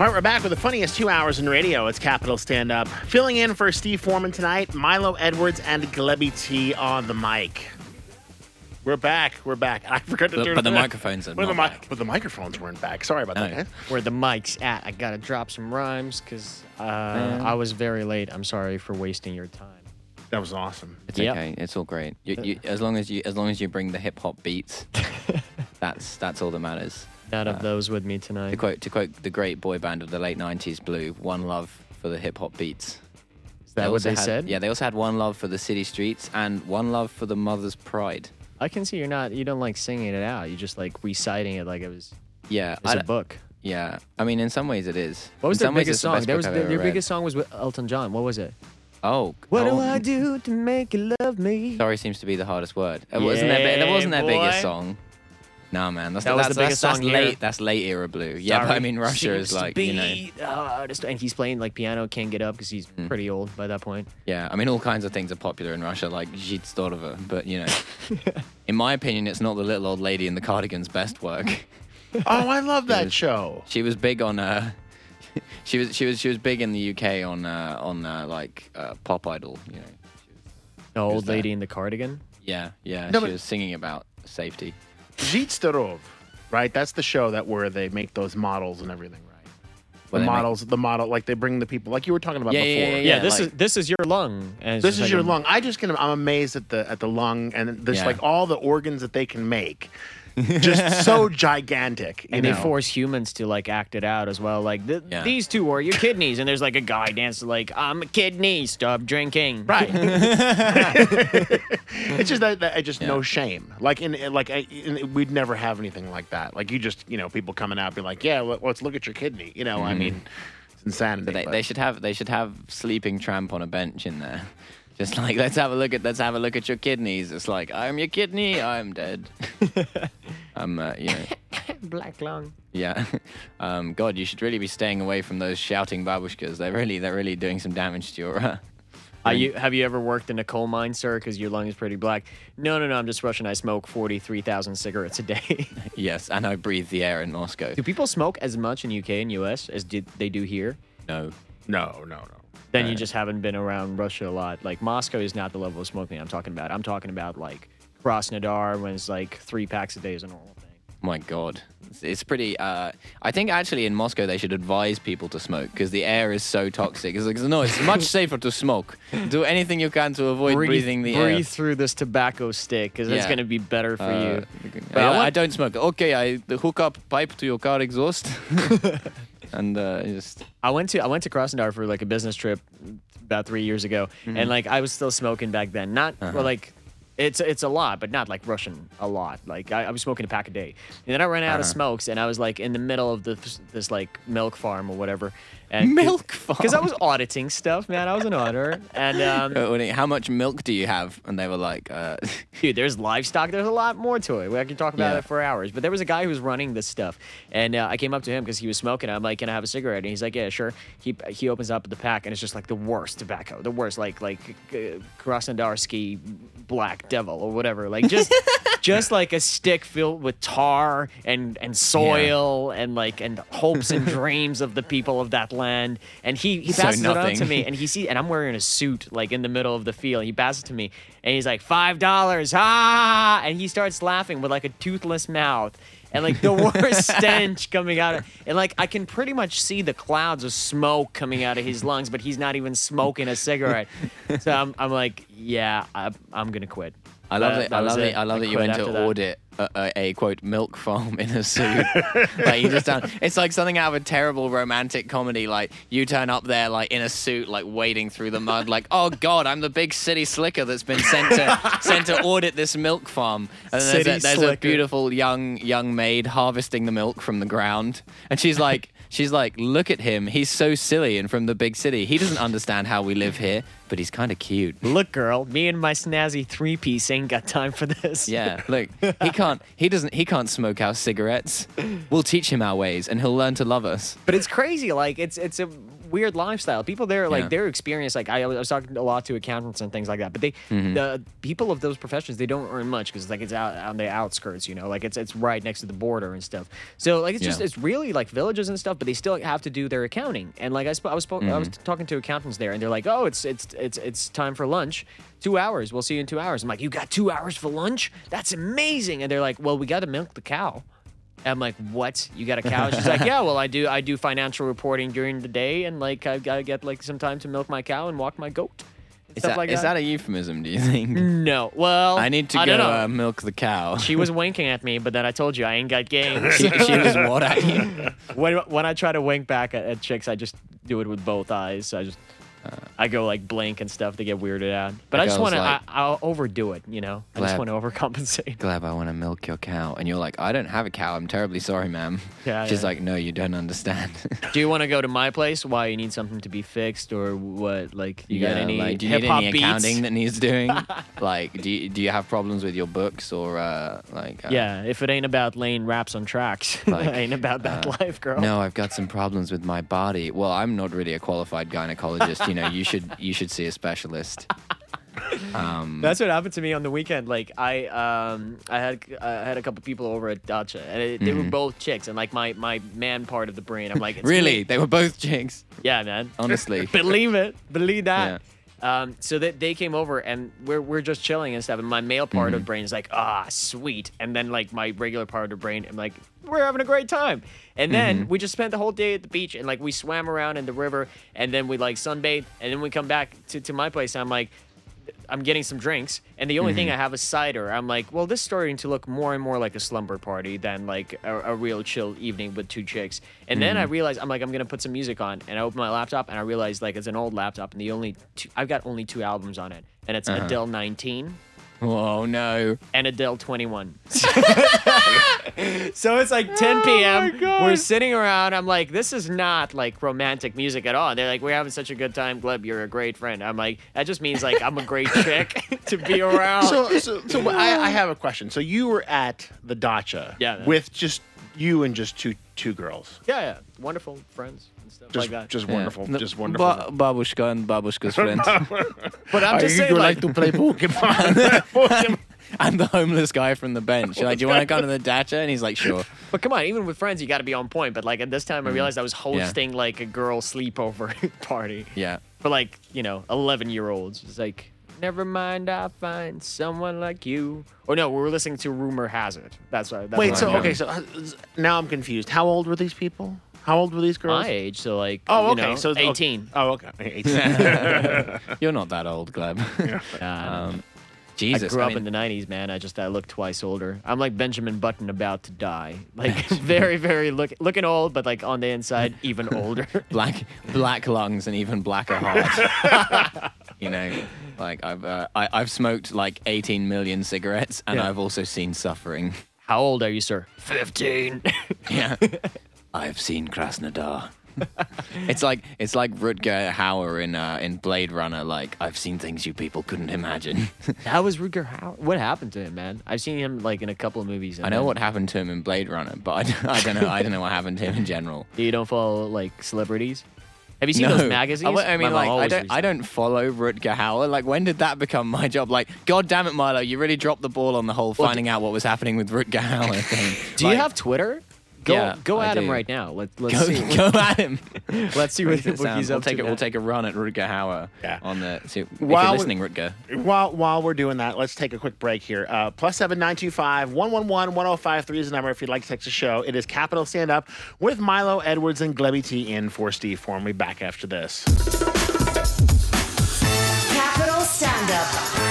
All right, we're back with the funniest two hours in radio. It's Capital Stand Up. Filling in for Steve Foreman tonight, Milo Edwards and Glebby T on the mic. We're back. We're back. I forgot to But- turn but the it- microphones are But the not mic- back. But the microphones weren't back. Sorry about that. No. guys. Where the mic's at, I gotta drop some rhymes because uh, I was very late. I'm sorry for wasting your time. That was awesome. It's Yep. okay. It's all great. You, you, as long as you as long as you bring the hip hop beats, that's that's all that matters. None Uh, of those with me tonight. To quote to quote the great boy band of the late '90s, Blue, "One love for the hip hop beats." Is that what also they had- said? Yeah, they also had one love for the city streets and one love for the mother's pride. I can see you're not. You don't like singing it out. You just like reciting it like it was. Yeah, It's I a book. yeah. I mean, in some ways it is. What was in their biggest the song? There was their, their biggest song was with Elton John. What was it? Oh, What do oh, I do to make you love me? Sorry seems to be the hardest word. It wasn't their, that wasn't their biggest song. No man, that's That was that's, the biggest that's, song that's late. That's late era blue. Yeah, but I mean Russia seems is to like you know. be the hardest- and he's playing like piano, can't get up because he's Hmm. pretty old by that point. Yeah, I mean all kinds of things are popular in Russia, like Zhit Zdorovo, but you know, in my opinion, it's not the little old lady in the cardigan's best work. Oh, I love that was- show. She was big on uh, she was she was she was big in the UK on uh, on uh, like uh, pop idol. You know, The old Who's that? lady in the cardigan. yeah, yeah. No, she but- was singing about safety. Zhit Zdorovo, right? That's the show that where they make those models and everything, right? Well, the they make- models, the model, like they bring the people, like you were talking about Yeah, before. yeah, yeah, Yeah, Yeah, this like- is this is your lung. And it's This just is like your a- lung. I just can. I'm amazed at the at the lung and there's Yeah. like all the organs that they can make, just so gigantic. You and know? they force humans to like act it out as well. Like th- Yeah. these two are your kidneys, and there's like a guy dancing like I'm a kidney. Stop drinking. Right. it's just that, that just no shame. Like in in- like I, in, we'd never have anything like that. Like you just you know people coming out be like, yeah, let, us look at your kidney. You know, I mm-hmm. mean, it's insanity. But they, they should have they should have sleeping tramp on a bench in there. Just like let's have a look at let's have a look at your kidneys. It's like I'm your kidney, I'm dead. I'm uh, you know Black lung. yeah. Um, God, you should really be staying away from those shouting babushkas. They're really they're really doing some damage to your. Uh, Are you, have you ever worked in a coal mine, sir? Because your lung is pretty black. No, no, no. I'm just Russian. I smoke 43,000 cigarettes a day. yes, and I breathe the air in Moscow. do people smoke as much in UK and US as did they do here? No. no, no, no. Then you just haven't been around Russia a lot. Like Moscow is not the level of smoking I'm talking about. I'm talking about like Krasnodar when it's like three packs a day is a normal thing. My God, it's, it's pretty. Uh, I think actually in Moscow they should advise people to smoke because the air is so toxic. It's like no, it's much safer to smoke. Do anything you can to avoid breathing the breathe air. through this tobacco stick because it's going to be better for Uh, you. I, I I want- don't smoke. Okay, I hook up pipe to your car exhaust, and uh, just I went to I went to Krasnodar for like a business trip about three years ago, Mm-hmm. and like I was still smoking back then. Not Uh-huh. well, like it's it's a lot, but not like Russian a lot. Like I, I was smoking a pack a day, and then I ran out of Uh-huh. smokes, and I was like in the middle of this this like milk farm or whatever. And Milk farm? Because I was auditing stuff, man. I was an auditor, and um, Uh, how much milk do you have? And they were like, uh, dude, there's livestock. There's a lot more to it. I can talk about Yeah. it for hours. But there was a guy who was running this stuff, and uh, I came up to him because he was smoking. I'm like, "Can I have a cigarette?" And he's like, "Yeah, sure." He he opens up the pack, and it's just like the worst tobacco, the worst, like like uh, Krasnodarsky Black Devil or whatever, like just just like a stick filled with tar and and soil and like and hopes and dreams of the people of that land. And he he So passes it on to me, and he sees, and I'm wearing a suit like in the middle of the field. He passes it to me, and he's like five dollars, ah! And he starts laughing with like a toothless mouth. And like the worst stench coming out, of, and like I can pretty much see the clouds of smoke coming out of his lungs, but he's not even smoking a cigarette. So I'm, I'm like, yeah, I, I'm gonna quit. I love That- that. I love it. it. I love that you went to audit a, a, a quote milk farm in a suit. like you just done. It's like something out of a terrible romantic comedy. Like you turn up there like in a suit, like wading through the mud. Like oh god, I'm the big city slicker that's been sent to sent to audit this milk farm. And there's, a, there's a beautiful young young maid harvesting the milk from the ground, and she's like. She's like, look at him. He's so silly and from the big city. He doesn't understand how we live here, but he's kind of cute. Look, girl, me and my snazzy three piece ain't got time for this. Yeah, look, he can't. He doesn't. He can't smoke our cigarettes. We'll teach him our ways, and he'll learn to love us. But it's crazy. Like it's it's a weird lifestyle. People there, like Yeah. their experience, like I, I was talking a lot to accountants and things like that. But they, Mm-hmm. the people of those professions, they don't earn much because like it's out on the outskirts, you know, like it's it's right next to the border and stuff. So like it's just Yeah. it's really like villages and stuff, but they still have to do their accounting. And like I, sp- I was spo- I was Mm-hmm. talking to accountants there, and they're like, oh, it's it's it's it's time for lunch. Two hours. We'll see you in two hours. I'm like, you got two hours for lunch? That's amazing. And they're like, well, we got to milk the cow. I'm like, what? You got a cow? She's like, yeah. Well, I do. I do financial reporting during the day, and like I gotta get like some time to milk my cow and walk my goat. Is that, like is that. that a euphemism? Do you think? no. Well, I need to I go uh, milk the cow. she was winking at me, but then I told you I ain't got game. she, she was what at you? when when I try to wink back at, at chicks, I just do it with both eyes. I just I go like blank and stuff to get weirded out. But I just girl's want to. like- I I'll overdo it. You know. I just Glad- want to overcompensate. Gleb, I want to milk your cow. And you're like, I don't have a cow. I'm terribly sorry, ma'am. Yeah, She's yeah. like, no, you don't understand. Do you want to go to my place? Why you need something to be fixed or what? Like you got Yeah, any like, do you need hop any beats? accounting that needs doing? like, do you, do you have problems with your books or uh, like? Uh, Yeah, if it ain't about laying raps on tracks, Like, ain't about that uh, life, girl. No, I've got some problems with my body. Well, I'm not really a qualified gynecologist. you know, you should you should see a specialist. Um, That's what happened to me on the weekend. Like I, um, I had I had a couple people over at Dacha, and it, they were both chicks, and like my my man part of the brain, I'm like, it's Mm-hmm. really, me. they were both chicks. yeah, man. Honestly, Believe it, believe that. Um, so that they came over and we're we're just chilling and stuff, and my male part Mm-hmm. of the brain is like, ah, sweet, and then like my regular part of the brain, I'm like, we're having a great time, and then Mm-hmm. we just spent the whole day at the beach and like we swam around in the river, and then we like sunbathed, and then we come back to to my place, and I'm like. I'm getting some drinks, and the only thing Mm-hmm. I have is cider. I'm like, well, this is starting to look more and more like a slumber party than like a, a real chill evening with two chicks. And then Mm-hmm. I realized I'm like, I'm gonna put some music on, and I open my laptop, and I realize like it's an old laptop, and the only two, I've got only two albums on it, and it's Uh-huh. Adele 19 Whoa, no. and Adele 21. so it's like 10 p.m. We're sitting around. I'm like, this is not like romantic music at all. And they're like, we're having such a good time. Gleb, you're a great friend. I'm like, that just means like I'm a great chick to be around. So, so, so I, I have a question. So you were at the dacha, Yeah, with just you and just two two girls, yeah, yeah, wonderful friends and stuff just like that. just wonderful, No, just wonderful. Ba- babushka and babushka's friend. but I'm just you, saying, you like, like, to play Pokemon? Pokemon. I'm the homeless guy from the bench. You're like, do you want to come to the dacha? And he's like, sure. but come on, even with friends, you got to be on point. But like at this time, I mm. realized I was hosting like a girl sleepover party Yeah. for like you know 11 year olds. It's like, never mind, I find someone like you. Or no, we were listening to Rumor Has It. That's right. That's Wait, what so I okay, so uh, now I'm confused. How old were these people? How old were these girls? my age, so like Oh, you okay. know, so it's- 18. Oh, okay. 18. You're not that old, Gleb. Nah, um, I Jesus. grew up mean, in the 90s, man. I just I look twice older. I'm like Benjamin Button about to die. Like very very look looking old, but like on the inside even older. black black lungs and even blacker heart. you know, like I've uh, I, I've smoked like 18 million cigarettes, and Yeah. I've also seen suffering. How old are you, sir? 15. Yeah, I've seen Krasnodar. it's like it's like Rutger Hauer in uh, in Blade Runner. Like I've seen things you people couldn't imagine. How was Rutger Hauer? What happened to him, man? I've seen him like in a couple of movies. I know then- what happened to him in Blade Runner, but I, don't- I don't know. I don't know what happened to him in general. You don't follow like celebrities? Have you seen those magazines? I, I mean, like, I don't, I don't follow Rutger Hauer. Like, when did that become my job? Like, God damn it, Milo, you really dropped the ball on the whole Well, finding out what was happening with Rutger Hauer thing. Do you have Twitter? Go, yeah, go I at do. him right now. Let, let's go, see. Go at him. let's see what, what he's we'll up take to. We'll take a run at Rutger Hauer yeah. on the. See, if while you're listening, Rutger. While, while we're doing that, let's take a quick break here. Uh, plus 7 is the number if you'd like to text the show. It is Capital Stand Up with Milo Edwards and Glebby T in for Steve Foreman. we back after this. Capital Stand Up.